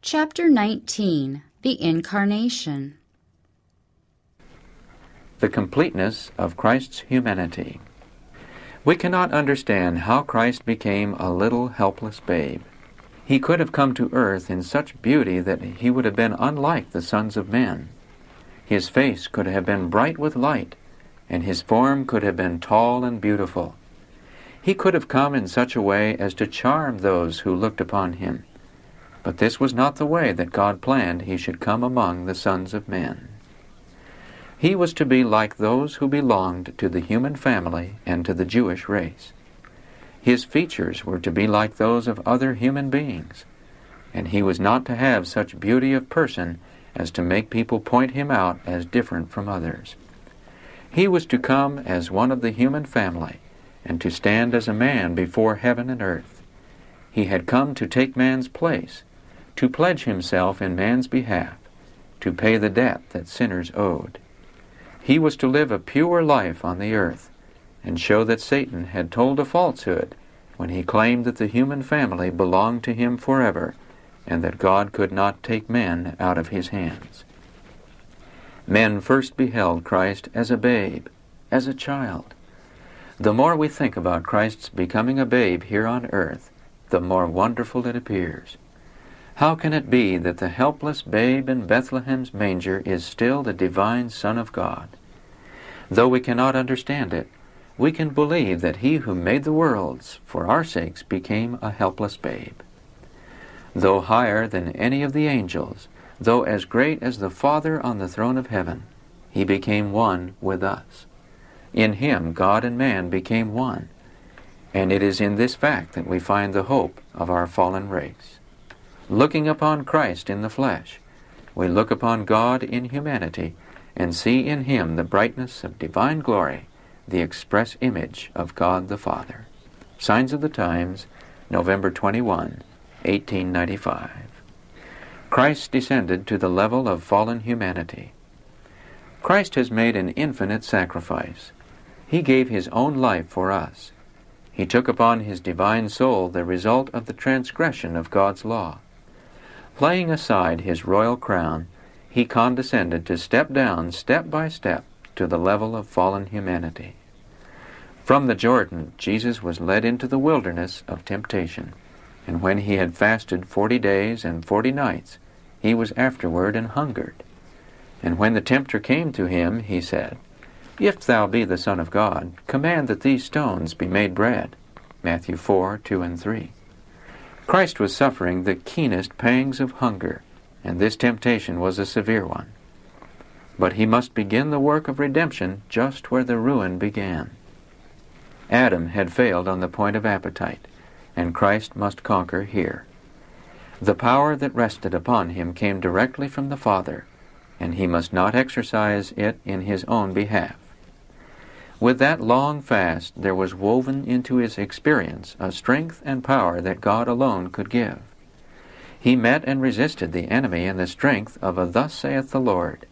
Chapter 19 The Incarnation The completeness of Christ's humanity. We cannot understand how Christ became a little helpless babe. He could have come to earth in such beauty that he would have been unlike the sons of men. His face could have been bright with light, and his form could have been tall and beautiful. He could have come in such a way as to charm those who looked upon him. But this was not the way that God planned he should come among the sons of men. He was to be like those who belonged to the human family and to the Jewish race. His features were to be like those of other human beings, and he was not to have such beauty of person as to make people point him out as different from others. He was to come as one of the human family, and to stand as a man before heaven and earth. He had come to take man's place, to pledge himself in man's behalf, to pay the debt that sinners owed. He was to live a pure life on the earth, and show that Satan had told a falsehood when he claimed that the human family belonged to him forever, and that God could not take men out of his hands. Men first beheld Christ as a babe, as a child. The more we think about Christ's becoming a babe here on earth, the more wonderful it appears. How can it be that the helpless babe in Bethlehem's manger is still the divine Son of God? Though we cannot understand it, we can believe that he who made the worlds for our sakes became a helpless babe. Though higher than any of the angels, though as great as the Father on the throne of heaven, he became one with us. In him God and man became one, and it is in this fact that we find the hope of our fallen race. Looking upon Christ in the flesh, we look upon God in humanity and see in him the brightness of divine glory, the express image of God the Father. Signs of the Times, November 21, 1895. Christ descended to the level of fallen humanity. Christ has made an infinite sacrifice. He gave his own life for us. He took upon his divine soul the result of the transgression of God's law. Laying aside his royal crown, he condescended to step down step by step to the level of fallen humanity. From the Jordan, Jesus was led into the wilderness of temptation, and when he had fasted forty days and forty nights, he was afterward and hungered. And when the tempter came to him, he said, If thou be the Son of God, command that these stones be made bread. Matthew 4 2 and 3. Christ was suffering the keenest pangs of hunger, and this temptation was a severe one. But he must begin the work of redemption just where the ruin began. Adam had failed on the point of appetite, and Christ must conquer here. The power that rested upon him came directly from the Father, and he must not exercise it in his own behalf. With that long fast, there was woven into his experience a strength and power that God alone could give. He met and resisted the enemy in the strength of a Thus saith the Lord.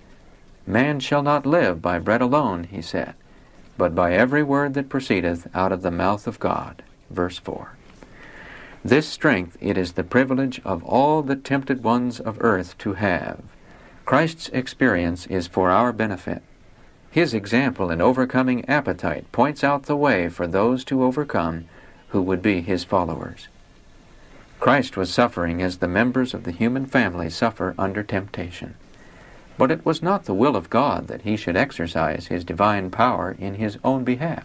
Man shall not live by bread alone, he said, but by every word that proceedeth out of the mouth of God. Verse 4. This strength it is the privilege of all the tempted ones of earth to have. Christ's experience is for our benefit. His example in overcoming appetite points out the way for those to overcome who would be his followers. Christ was suffering as the members of the human family suffer under temptation. But it was not the will of God that he should exercise his divine power in his own behalf.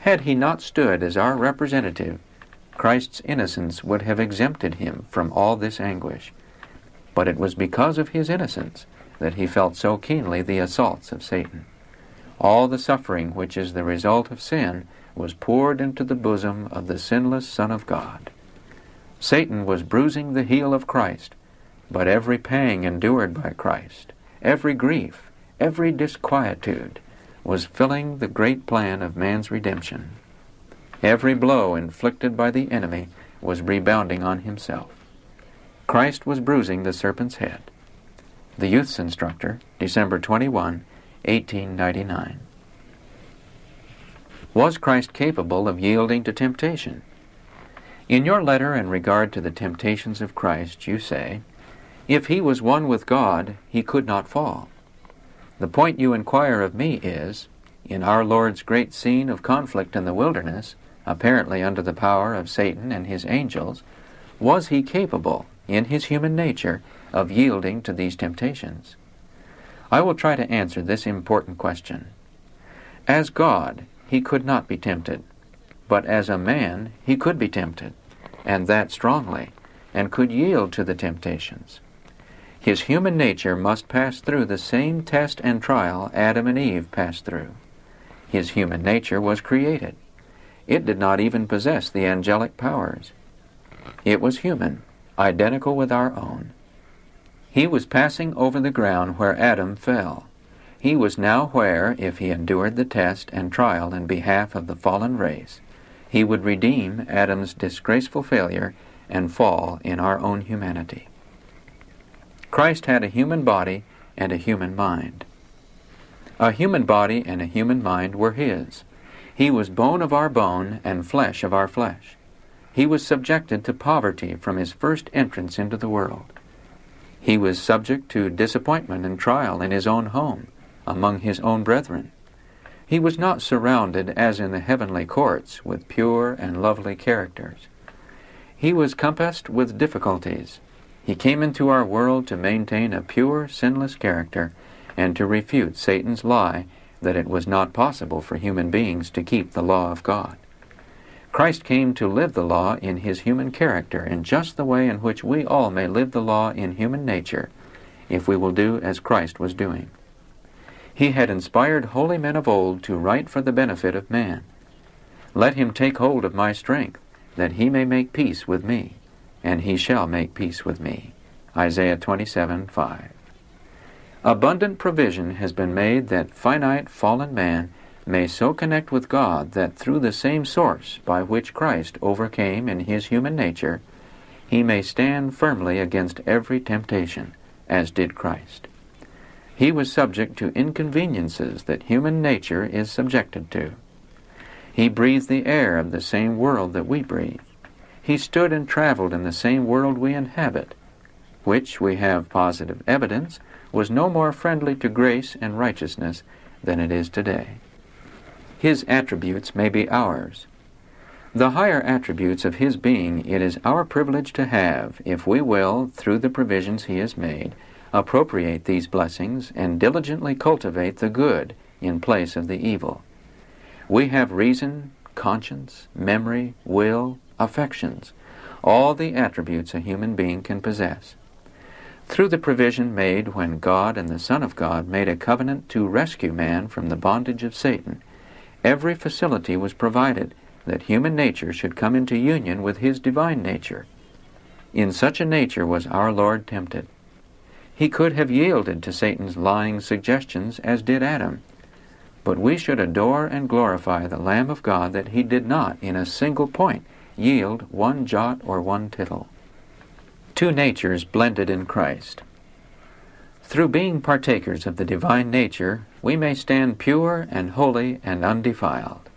Had he not stood as our representative, Christ's innocence would have exempted him from all this anguish. But it was because of his innocence that he felt so keenly the assaults of Satan. All the suffering which is the result of sin was poured into the bosom of the sinless Son of God. Satan was bruising the heel of Christ, but every pang endured by Christ, every grief, every disquietude, was filling the great plan of man's redemption. Every blow inflicted by the enemy was rebounding on himself. Christ was bruising the serpent's head. The Youth's Instructor, December 21, 1899. Was Christ capable of yielding to temptation? In your letter in regard to the temptations of Christ, you say, If he was one with God, he could not fall. The point you inquire of me is, in our Lord's great scene of conflict in the wilderness, apparently under the power of Satan and his angels, was he capable, in his human nature, of yielding to these temptations? I will try to answer this important question. As God, he could not be tempted, but as a man, he could be tempted, and that strongly, and could yield to the temptations. His human nature must pass through the same test and trial Adam and Eve passed through. His human nature was created. It did not even possess the angelic powers. It was human, identical with our own. He was passing over the ground where Adam fell. He was now where, if he endured the test and trial in behalf of the fallen race, he would redeem Adam's disgraceful failure and fall in our own humanity. Christ had a human body and a human mind. A human body and a human mind were his. He was bone of our bone and flesh of our flesh. He was subjected to poverty from his first entrance into the world. He was subject to disappointment and trial in his own home, among his own brethren. He was not surrounded, as in the heavenly courts, with pure and lovely characters. He was compassed with difficulties. He came into our world to maintain a pure, sinless character and to refute Satan's lie that it was not possible for human beings to keep the law of God. Christ came to live the law in his human character in just the way in which we all may live the law in human nature if we will do as Christ was doing. He had inspired holy men of old to write for the benefit of man. Let him take hold of my strength, that he may make peace with me, and he shall make peace with me. Isaiah 27 5. Abundant provision has been made that finite fallen man may so connect with God that through the same source by which Christ overcame in his human nature, he may stand firmly against every temptation, as did Christ. He was subject to inconveniences that human nature is subjected to. He breathed the air of the same world that we breathe. He stood and traveled in the same world we inhabit, which we have positive evidence was no more friendly to grace and righteousness than it is today. His attributes may be ours. The higher attributes of His being it is our privilege to have, if we will, through the provisions He has made, appropriate these blessings and diligently cultivate the good in place of the evil. We have reason, conscience, memory, will, affections, all the attributes a human being can possess. Through the provision made when God and the Son of God made a covenant to rescue man from the bondage of Satan, every facility was provided that human nature should come into union with his divine nature. In such a nature was our Lord tempted. He could have yielded to Satan's lying suggestions as did Adam. But we should adore and glorify the Lamb of God that he did not, in a single point, yield one jot or one tittle two natures blended in Christ. Through being partakers of the divine nature, we may stand pure and holy and undefiled.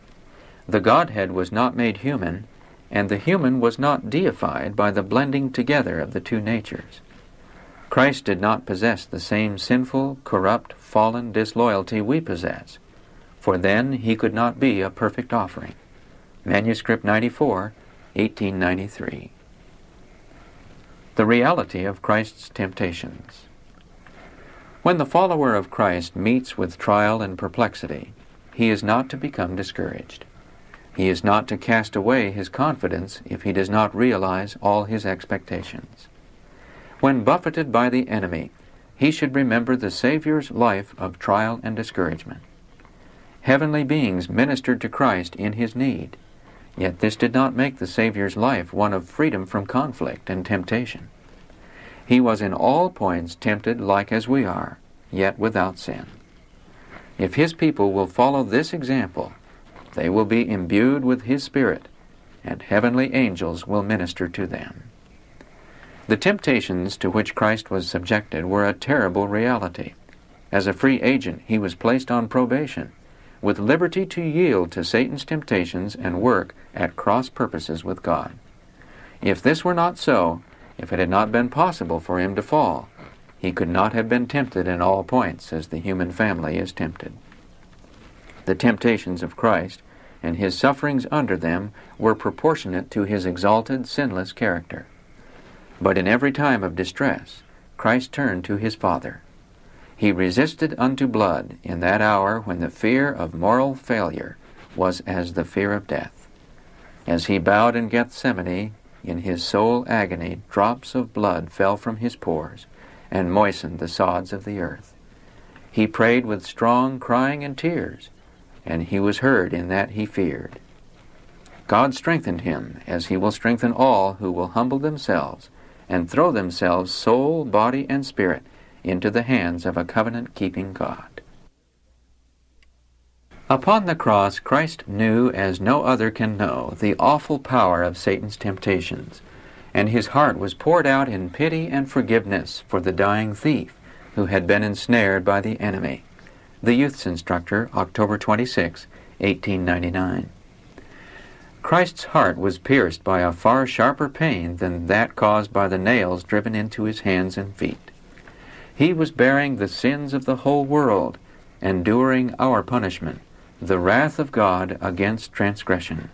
The Godhead was not made human, and the human was not deified by the blending together of the two natures. Christ did not possess the same sinful, corrupt, fallen disloyalty we possess, for then he could not be a perfect offering. Manuscript 94, 1893 the reality of Christ's temptations. When the follower of Christ meets with trial and perplexity, he is not to become discouraged. He is not to cast away his confidence if he does not realize all his expectations. When buffeted by the enemy, he should remember the Savior's life of trial and discouragement. Heavenly beings ministered to Christ in his need. Yet this did not make the Savior's life one of freedom from conflict and temptation. He was in all points tempted like as we are, yet without sin. If His people will follow this example, they will be imbued with His Spirit, and heavenly angels will minister to them. The temptations to which Christ was subjected were a terrible reality. As a free agent, he was placed on probation with liberty to yield to Satan's temptations and work at cross purposes with God. If this were not so, if it had not been possible for him to fall, he could not have been tempted in all points as the human family is tempted. The temptations of Christ and his sufferings under them were proportionate to his exalted, sinless character. But in every time of distress, Christ turned to his Father. He resisted unto blood in that hour when the fear of moral failure was as the fear of death. As he bowed in Gethsemane, in his soul agony, drops of blood fell from his pores and moistened the sods of the earth. He prayed with strong crying and tears, and he was heard in that he feared. God strengthened him, as he will strengthen all who will humble themselves and throw themselves, soul, body, and spirit, into the hands of a covenant keeping God. Upon the cross, Christ knew, as no other can know, the awful power of Satan's temptations, and his heart was poured out in pity and forgiveness for the dying thief who had been ensnared by the enemy. The Youth's Instructor, October 26, 1899. Christ's heart was pierced by a far sharper pain than that caused by the nails driven into his hands and feet. He was bearing the sins of the whole world, enduring our punishment, the wrath of God against transgression.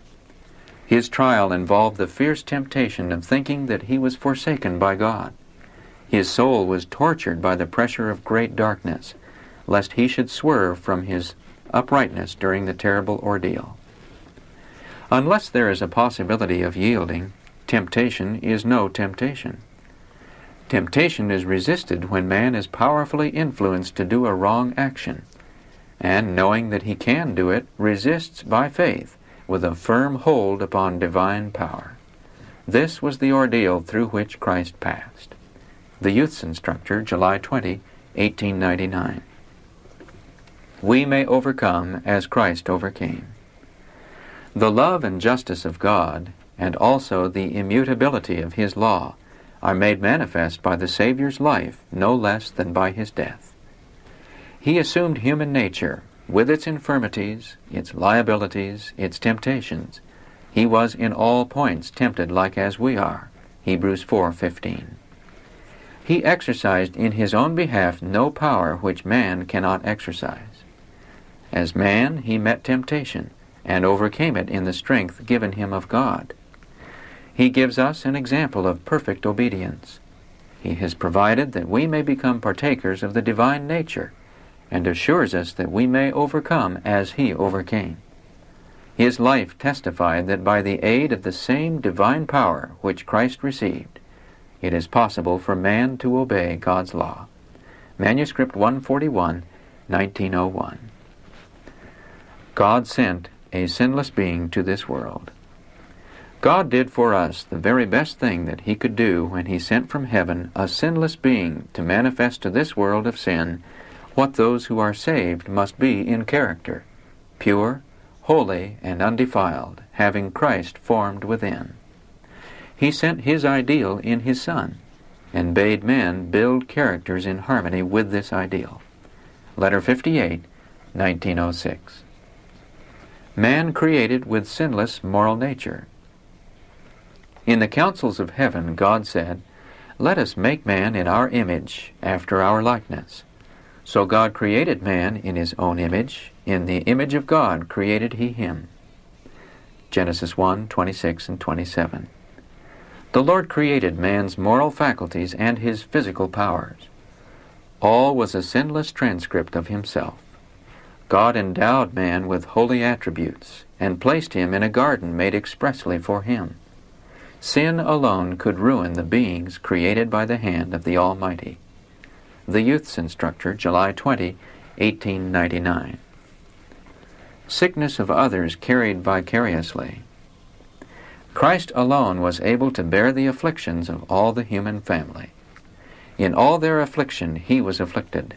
His trial involved the fierce temptation of thinking that he was forsaken by God. His soul was tortured by the pressure of great darkness, lest he should swerve from his uprightness during the terrible ordeal. Unless there is a possibility of yielding, temptation is no temptation. Temptation is resisted when man is powerfully influenced to do a wrong action, and knowing that he can do it, resists by faith with a firm hold upon divine power. This was the ordeal through which Christ passed. The Youth's Instructor, July 20, 1899. We may overcome as Christ overcame. The love and justice of God, and also the immutability of His law, are made manifest by the Savior's life no less than by His death. He assumed human nature, with its infirmities, its liabilities, its temptations. He was in all points tempted like as we are. Hebrews 4:15. He exercised in his own behalf no power which man cannot exercise. As man, he met temptation and overcame it in the strength given him of God. He gives us an example of perfect obedience. He has provided that we may become partakers of the divine nature, and assures us that we may overcome as he overcame. His life testified that by the aid of the same divine power which Christ received, it is possible for man to obey God's law. Manuscript 141, 1901. God sent a sinless being to this world. God did for us the very best thing that He could do when He sent from heaven a sinless being to manifest to this world of sin what those who are saved must be in character pure, holy, and undefiled, having Christ formed within. He sent His ideal in His Son and bade men build characters in harmony with this ideal. Letter 58, 1906 man created with sinless moral nature. In the councils of heaven, God said, Let us make man in our image, after our likeness. So God created man in his own image. In the image of God created he him. Genesis 1 26 and 27. The Lord created man's moral faculties and his physical powers. All was a sinless transcript of himself. God endowed man with holy attributes and placed him in a garden made expressly for him. Sin alone could ruin the beings created by the hand of the Almighty. The Youth's Instructor, July 20, 1899. Sickness of others carried vicariously. Christ alone was able to bear the afflictions of all the human family. In all their affliction he was afflicted.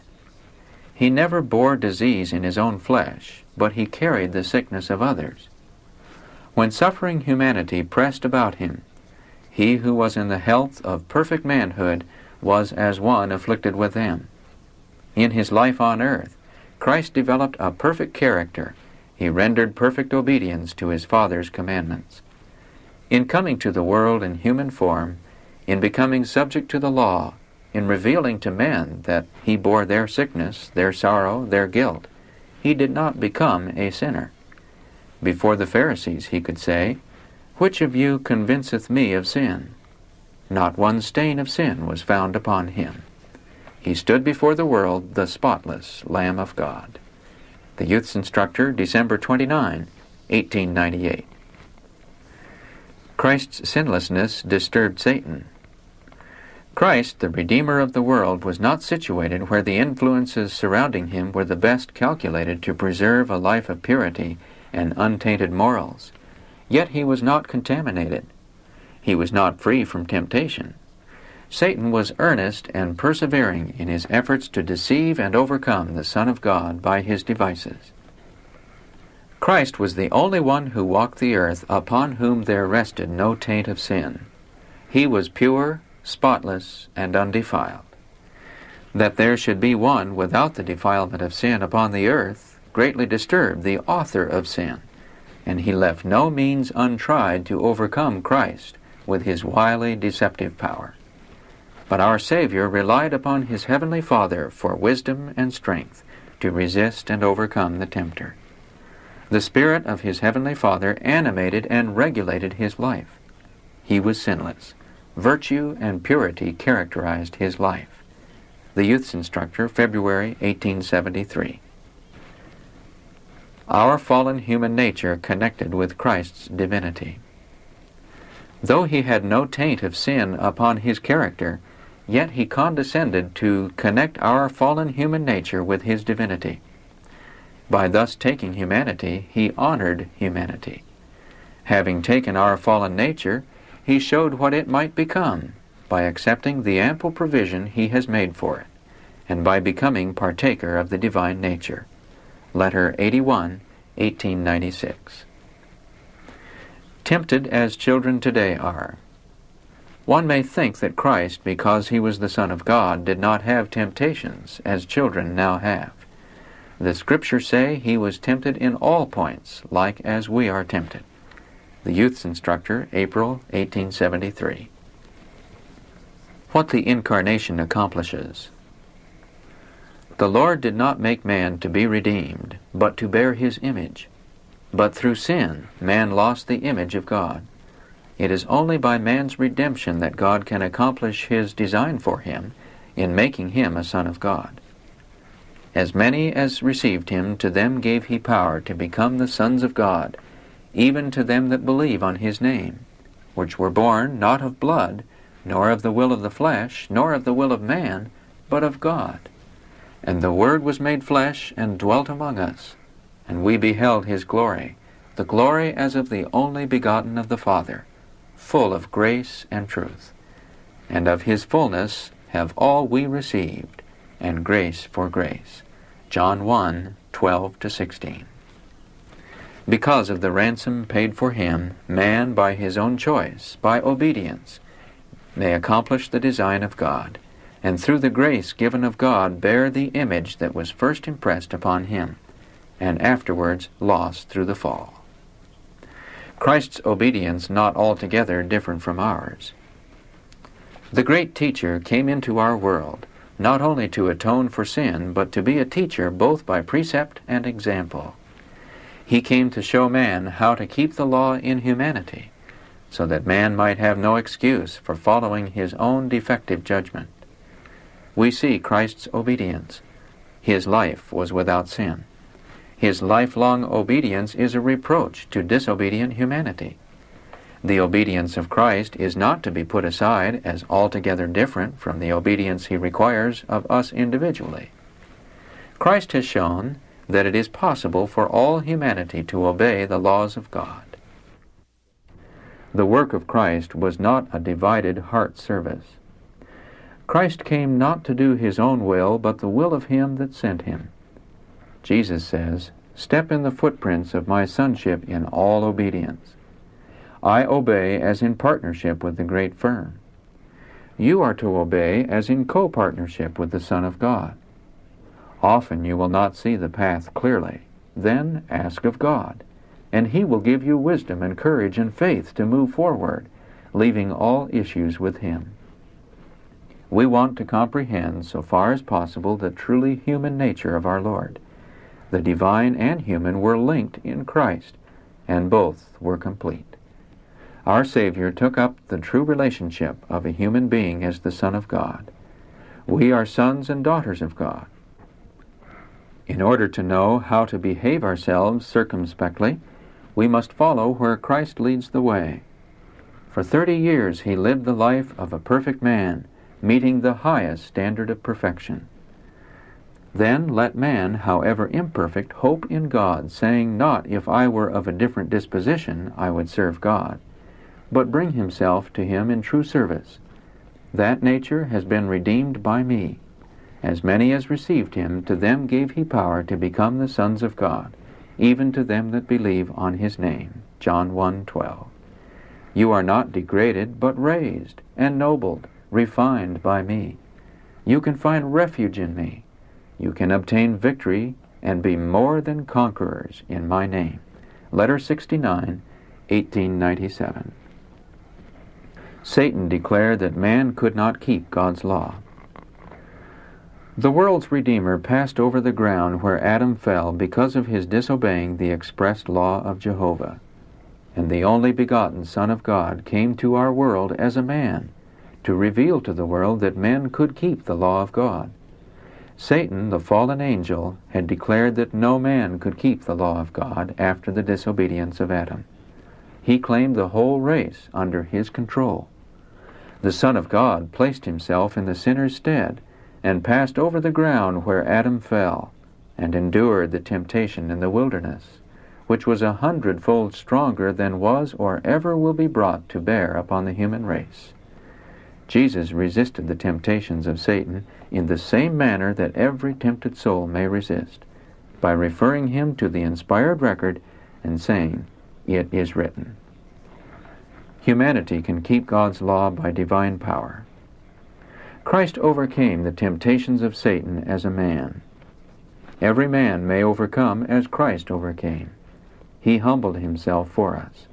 He never bore disease in his own flesh, but he carried the sickness of others. When suffering humanity pressed about him, he who was in the health of perfect manhood was as one afflicted with them. In his life on earth, Christ developed a perfect character. He rendered perfect obedience to his Father's commandments. In coming to the world in human form, in becoming subject to the law, in revealing to men that he bore their sickness, their sorrow, their guilt, he did not become a sinner. Before the Pharisees he could say, Which of you convinceth me of sin? Not one stain of sin was found upon him. He stood before the world the spotless Lamb of God. The Youth's Instructor, December 29, 1898. Christ's sinlessness disturbed Satan. Christ, the Redeemer of the world, was not situated where the influences surrounding him were the best calculated to preserve a life of purity and untainted morals. Yet he was not contaminated. He was not free from temptation. Satan was earnest and persevering in his efforts to deceive and overcome the Son of God by his devices. Christ was the only one who walked the earth upon whom there rested no taint of sin. He was pure, spotless, and undefiled. That there should be one without the defilement of sin upon the earth greatly disturbed the author of sin, and he left no means untried to overcome Christ with his wily deceptive power. But our Savior relied upon his heavenly Father for wisdom and strength to resist and overcome the tempter. The Spirit of his heavenly Father animated and regulated his life. He was sinless. Virtue and purity characterized his life. The Youth's Instructor, February 1873. Our fallen human nature connected with Christ's divinity. Though he had no taint of sin upon his character, Yet he condescended to connect our fallen human nature with his divinity. By thus taking humanity, he honored humanity. Having taken our fallen nature, he showed what it might become by accepting the ample provision he has made for it, and by becoming partaker of the divine nature. Letter 81, 1896. Tempted as children today are, one may think that Christ, because he was the Son of God, did not have temptations, as children now have. The Scriptures say he was tempted in all points, like as we are tempted. The Youth's Instructor, April 1873. What the Incarnation accomplishes. The Lord did not make man to be redeemed, but to bear his image. But through sin, man lost the image of God. It is only by man's redemption that God can accomplish his design for him in making him a son of God. As many as received him, to them gave he power to become the sons of God, even to them that believe on his name, which were born not of blood, nor of the will of the flesh, nor of the will of man, but of God. And the Word was made flesh and dwelt among us, and we beheld his glory, the glory as of the only begotten of the Father full of grace and truth. And of his fullness have all we received, and grace for grace. John 1 12 to 16. Because of the ransom paid for him, man, by his own choice, by obedience, may accomplish the design of God, and through the grace given of God bear the image that was first impressed upon him, and afterwards lost through the fall. Christ's obedience not altogether different from ours. The great teacher came into our world not only to atone for sin, but to be a teacher both by precept and example. He came to show man how to keep the law in humanity, so that man might have no excuse for following his own defective judgment. We see Christ's obedience. His life was without sin. His lifelong obedience is a reproach to disobedient humanity. The obedience of Christ is not to be put aside as altogether different from the obedience he requires of us individually. Christ has shown that it is possible for all humanity to obey the laws of God. The work of Christ was not a divided heart service. Christ came not to do his own will, but the will of him that sent him. Jesus says, Step in the footprints of my sonship in all obedience. I obey as in partnership with the great firm. You are to obey as in co partnership with the Son of God. Often you will not see the path clearly. Then ask of God. and He will give you wisdom and courage and faith to move forward, leaving all issues with Him. We want to comprehend, so far as possible, the truly human nature of our Lord. The divine and human were linked in Christ, and both were complete. Our Savior took up the true relationship of a human being as the Son of God. We are sons and daughters of God. In order to know how to behave ourselves circumspectly, we must follow where Christ leads the way. For thirty years he lived the life of a perfect man, meeting the highest standard of perfection. Then let man, however imperfect, hope in God, saying, Not if I were of a different disposition I would serve God, but bring himself to him in true service. That nature has been redeemed by me. As many as received him, to them gave he power to become the sons of God even to them that believe on his name. John 1:12. You are not degraded, but raised, ennobled, refined by me. You can find refuge in me. You can obtain victory and be more than conquerors in my name. Letter 69, 1897. Satan declared that man could not keep God's law. The world's Redeemer passed over the ground where Adam fell because of his disobeying the expressed law of Jehovah. And the only begotten Son of God came to our world as a man to reveal to the world that men could keep the law of God. Satan, the fallen angel, had declared that no man could keep the law of God after the disobedience of Adam. He claimed the whole race under his control. The Son of God placed himself in the sinner's stead and passed over the ground where Adam fell, and endured the temptation in the wilderness, which was a hundredfold stronger than was or ever will be brought to bear upon the human race. Jesus resisted the temptations of Satan in the same manner that every tempted soul may resist, by referring him to the inspired record and saying, It is written. Humanity can keep God's law by divine power. Christ overcame the temptations of Satan as a man. Every man may overcome as Christ overcame. He humbled himself for us.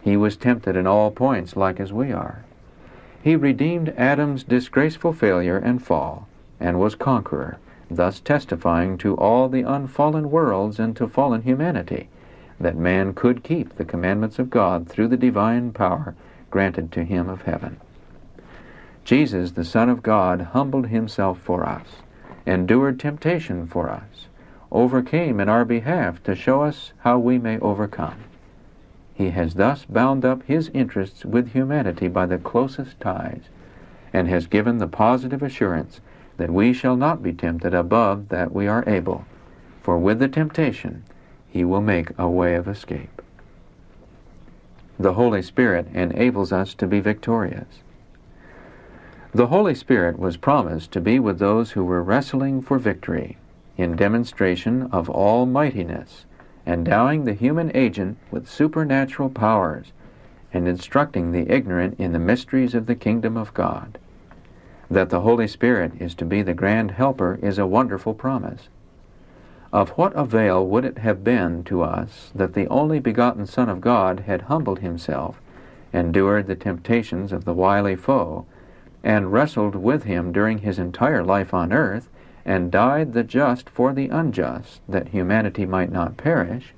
He was tempted in all points like as we are. He redeemed Adam's disgraceful failure and fall, and was conqueror, thus testifying to all the unfallen worlds and to fallen humanity that man could keep the commandments of God through the divine power granted to him of heaven. Jesus, the Son of God, humbled himself for us, endured temptation for us, overcame in our behalf to show us how we may overcome. He has thus bound up his interests with humanity by the closest ties, and has given the positive assurance that we shall not be tempted above that we are able, for with the temptation he will make a way of escape. The Holy Spirit enables us to be victorious. The Holy Spirit was promised to be with those who were wrestling for victory, in demonstration of almightiness, endowing the human agent with supernatural powers, and instructing the ignorant in the mysteries of the kingdom of God. That the Holy Spirit is to be the grand helper is a wonderful promise. Of what avail would it have been to us that the only begotten Son of God had humbled himself, endured the temptations of the wily foe, and wrestled with him during his entire life on earth, and died the just for the unjust, that humanity might not perish,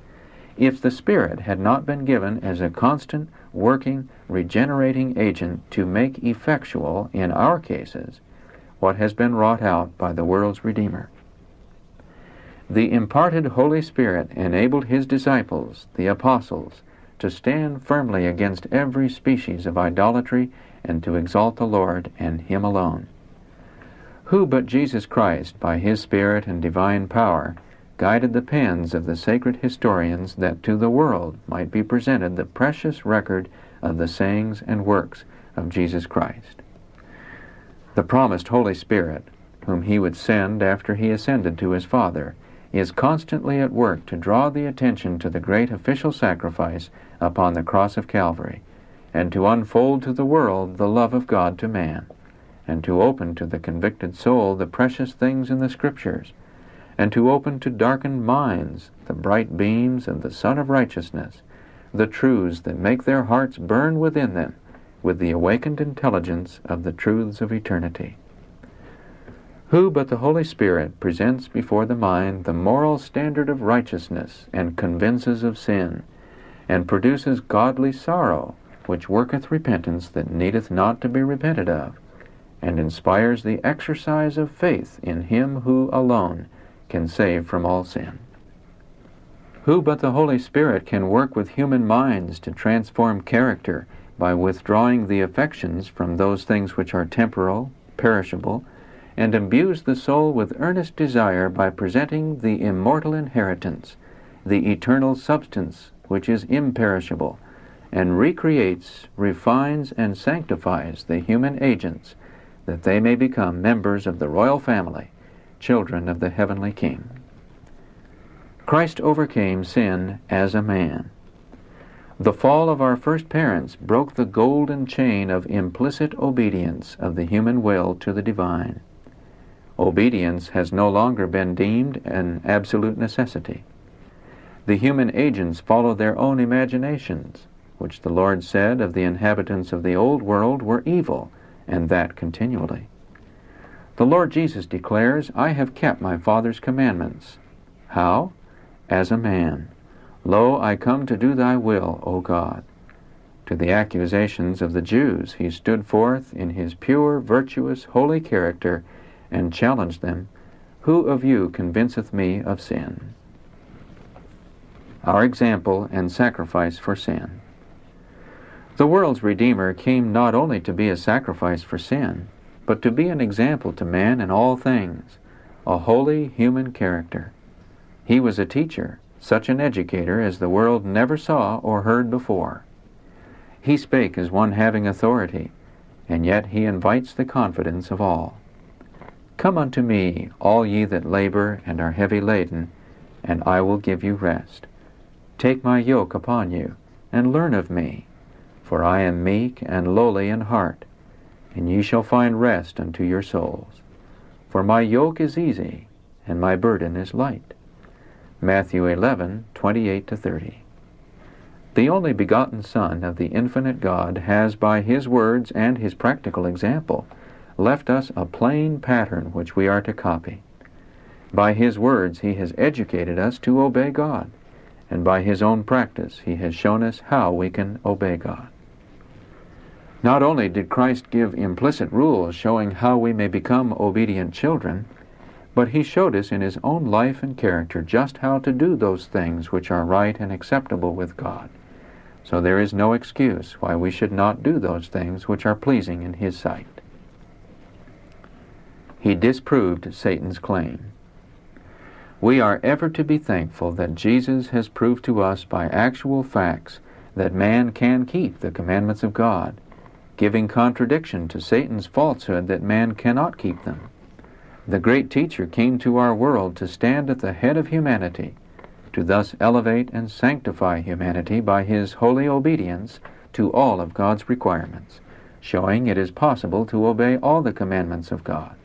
if the Spirit had not been given as a constant, working, regenerating agent to make effectual, in our cases, what has been wrought out by the world's Redeemer. The imparted Holy Spirit enabled his disciples, the apostles, to stand firmly against every species of idolatry and to exalt the Lord and Him alone. Who but Jesus Christ, by His Spirit and divine power, guided the pens of the sacred historians that to the world might be presented the precious record of the sayings and works of Jesus Christ. The promised Holy Spirit, whom He would send after He ascended to His Father, is constantly at work to draw the attention to the great official sacrifice upon the cross of Calvary and to unfold to the world the love of God to man, and to open to the convicted soul the precious things in the Scriptures, and to open to darkened minds the bright beams of the Sun of Righteousness, the truths that make their hearts burn within them with the awakened intelligence of the truths of eternity. Who but the Holy Spirit presents before the mind the moral standard of righteousness and convinces of sin, and produces godly sorrow, which worketh repentance that needeth not to be repented of, and inspires the exercise of faith in Him who alone can save from all sin. Who but the Holy Spirit can work with human minds to transform character by withdrawing the affections from those things which are temporal, perishable, and imbues the soul with earnest desire by presenting the immortal inheritance, the eternal substance which is imperishable, and recreates, refines, and sanctifies the human agents that they may become members of the royal family, children of the heavenly King. Christ overcame sin as a man. The fall of our first parents broke the golden chain of implicit obedience of the human will to the divine. Obedience has no longer been deemed an absolute necessity. The human agents follow their own imaginations, which the Lord said of the inhabitants of the old world were evil, and that continually. The Lord Jesus declares, I have kept my Father's commandments. How? as a man. Lo, I come to do thy will, O God. To the accusations of the Jews he stood forth in his pure, virtuous, holy character and challenged them, Who of you convinceth me of sin? Our example and sacrifice for sin. The world's Redeemer came not only to be a sacrifice for sin, but to be an example to man in all things, a holy human character. He was a teacher, such an educator as the world never saw or heard before. He spake as one having authority, and yet he invites the confidence of all. Come unto me, all ye that labor and are heavy laden, and I will give you rest. Take my yoke upon you, and learn of me, for I am meek and lowly in heart, and ye shall find rest unto your souls. For my yoke is easy, and my burden is light. Matthew 11, 28 to 30. The only begotten Son of the infinite God has, by his words and his practical example, left us a plain pattern which we are to copy. By his words he has educated us to obey God, and by his own practice he has shown us how we can obey God. Not only did Christ give implicit rules showing how we may become obedient children, but he showed us in his own life and character just how to do those things which are right and acceptable with God. So there is no excuse why we should not do those things which are pleasing in his sight. He disproved Satan's claim. We are ever to be thankful that Jesus has proved to us by actual facts that man can keep the commandments of God, giving contradiction to Satan's falsehood that man cannot keep them. The great teacher came to our world to stand at the head of humanity, to thus elevate and sanctify humanity by his holy obedience to all of God's requirements, showing it is possible to obey all the commandments of God.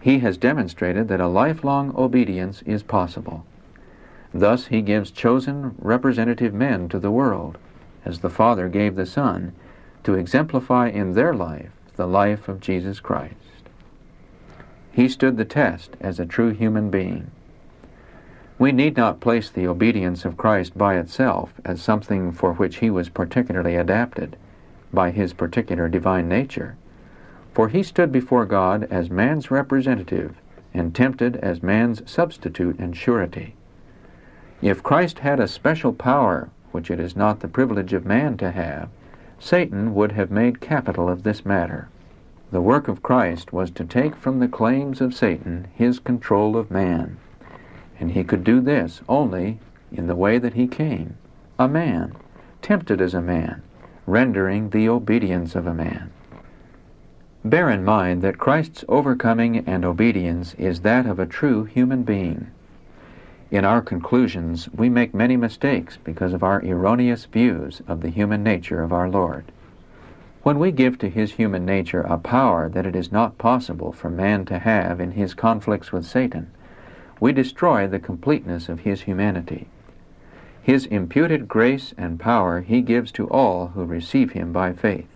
He has demonstrated that a lifelong obedience is possible. Thus he gives chosen representative men to the world, as the Father gave the Son, to exemplify in their life the life of Jesus Christ. He stood the test as a true human being. We need not place the obedience of Christ by itself as something for which he was particularly adapted, by his particular divine nature, for he stood before God as man's representative and tempted as man's substitute and surety. If Christ had a special power which it is not the privilege of man to have, Satan would have made capital of this matter. The work of Christ was to take from the claims of Satan his control of man. And he could do this only in the way that he came, a man, tempted as a man, rendering the obedience of a man. Bear in mind that Christ's overcoming and obedience is that of a true human being. In our conclusions, we make many mistakes because of our erroneous views of the human nature of our Lord. When we give to his human nature a power that it is not possible for man to have in his conflicts with Satan, we destroy the completeness of his humanity. His imputed grace and power he gives to all who receive him by faith.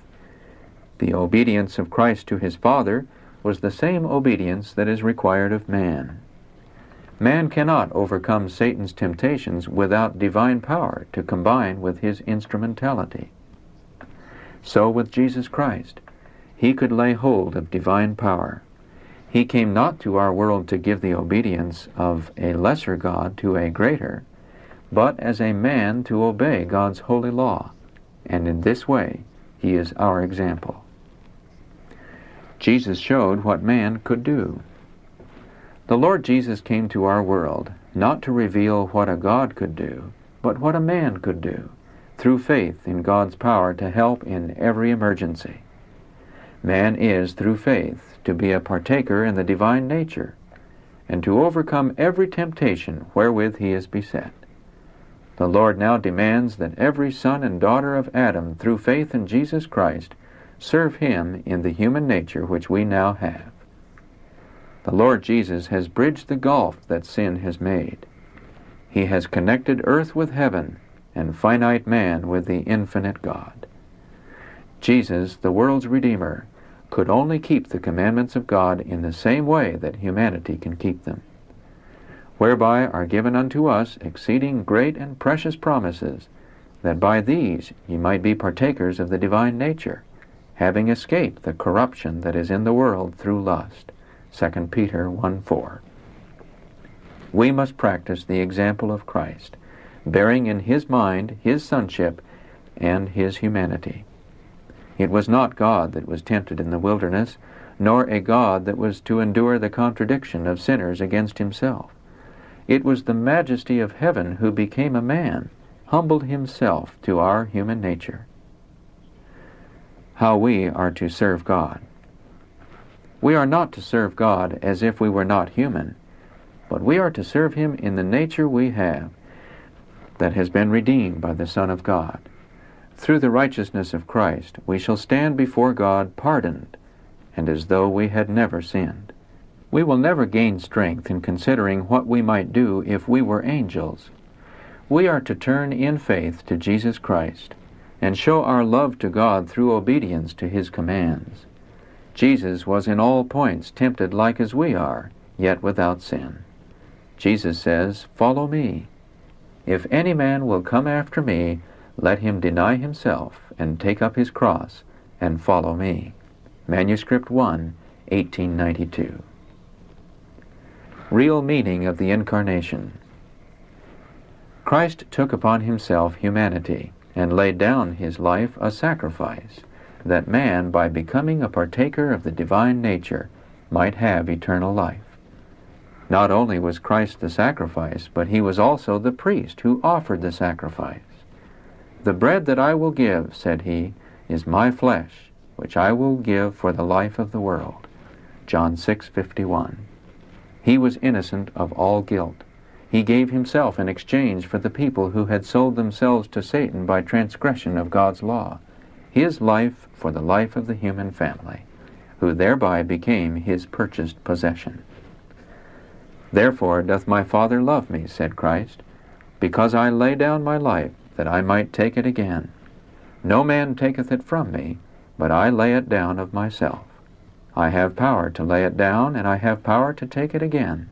The obedience of Christ to his Father was the same obedience that is required of man. Man cannot overcome Satan's temptations without divine power to combine with his instrumentality. So with Jesus Christ, he could lay hold of divine power. He came not to our world to give the obedience of a lesser God to a greater, but as a man to obey God's holy law, and in this way he is our example. Jesus showed what man could do. The Lord Jesus came to our world not to reveal what a God could do, but what a man could do, through faith in God's power to help in every emergency. Man is, through faith, to be a partaker in the divine nature, and to overcome every temptation wherewith he is beset. The Lord now demands that every son and daughter of Adam, through faith in Jesus Christ, serve him in the human nature which we now have. The Lord Jesus has bridged the gulf that sin has made. He has connected earth with heaven and finite man with the infinite God. Jesus, the world's Redeemer, could only keep the commandments of God in the same way that humanity can keep them, whereby are given unto us exceeding great and precious promises, that by these ye might be partakers of the divine nature, having escaped the corruption that is in the world through lust. 2 Peter 1 4. We must practice the example of Christ, bearing in his mind his sonship and his humanity. It was not God that was tempted in the wilderness, nor a God that was to endure the contradiction of sinners against himself. It was the majesty of heaven who became a man, humbled himself to our human nature how we are to serve God. We are not to serve God as if we were not human, but we are to serve Him in the nature we have that has been redeemed by the Son of God. Through the righteousness of Christ, we shall stand before God pardoned, and as though we had never sinned. We will never gain strength in considering what we might do if we were angels. We are to turn in faith to Jesus Christ and show our love to God through obedience to His commands. Jesus was in all points tempted like as we are, yet without sin. Jesus says, Follow me. If any man will come after me, let him deny himself and take up his cross and follow me. Manuscript 1, 1892. Real meaning of the Incarnation. Christ took upon himself humanity and laid down his life a sacrifice, that man, by becoming a partaker of the divine nature, might have eternal life. Not only was Christ the sacrifice, but he was also the priest who offered the sacrifice. The bread that I will give, said he, is my flesh, which I will give for the life of the world. John 6:51. He was innocent of all guilt. He gave himself in exchange for the people who had sold themselves to Satan by transgression of God's law, his life for the life of the human family, who thereby became his purchased possession. Therefore doth my Father love me, said Christ, because I lay down my life that I might take it again. No man taketh it from me, but I lay it down of myself. I have power to lay it down, and I have power to take it again.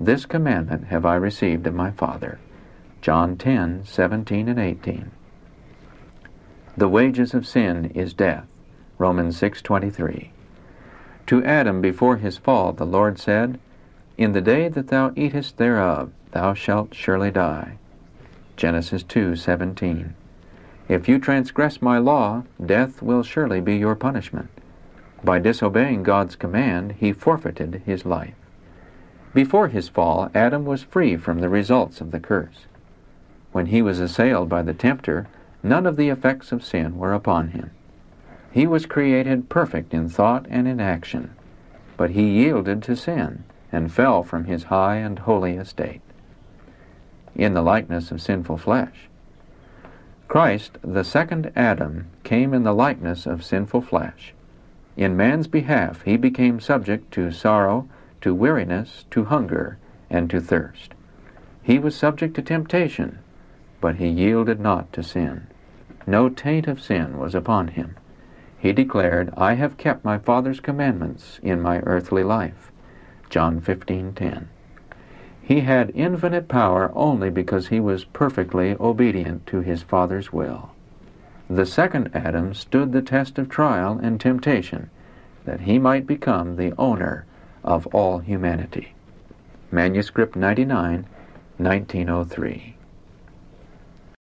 This commandment have I received of my Father. John 10, 17 and 18. The wages of sin is death. Romans 6:23. To Adam before his fall the Lord said, In the day that thou eatest thereof thou shalt surely die. Genesis 2:17. If you transgress my law, death will surely be your punishment. By disobeying God's command, he forfeited his life. Before his fall, Adam was free from the results of the curse. When he was assailed by the tempter, none of the effects of sin were upon him. He was created perfect in thought and in action, but he yielded to sin and fell from his high and holy estate. In the likeness of sinful flesh. Christ, the second Adam, came in the likeness of sinful flesh. In man's behalf he became subject to sorrow to weariness, to hunger, and to thirst. He was subject to temptation, but he yielded not to sin. No taint of sin was upon him. He declared, I have kept my Father's commandments in my earthly life. John 15:10. He had infinite power only because he was perfectly obedient to his Father's will. The second Adam stood the test of trial and temptation, that he might become the owner of all humanity. Manuscript 99, 1903.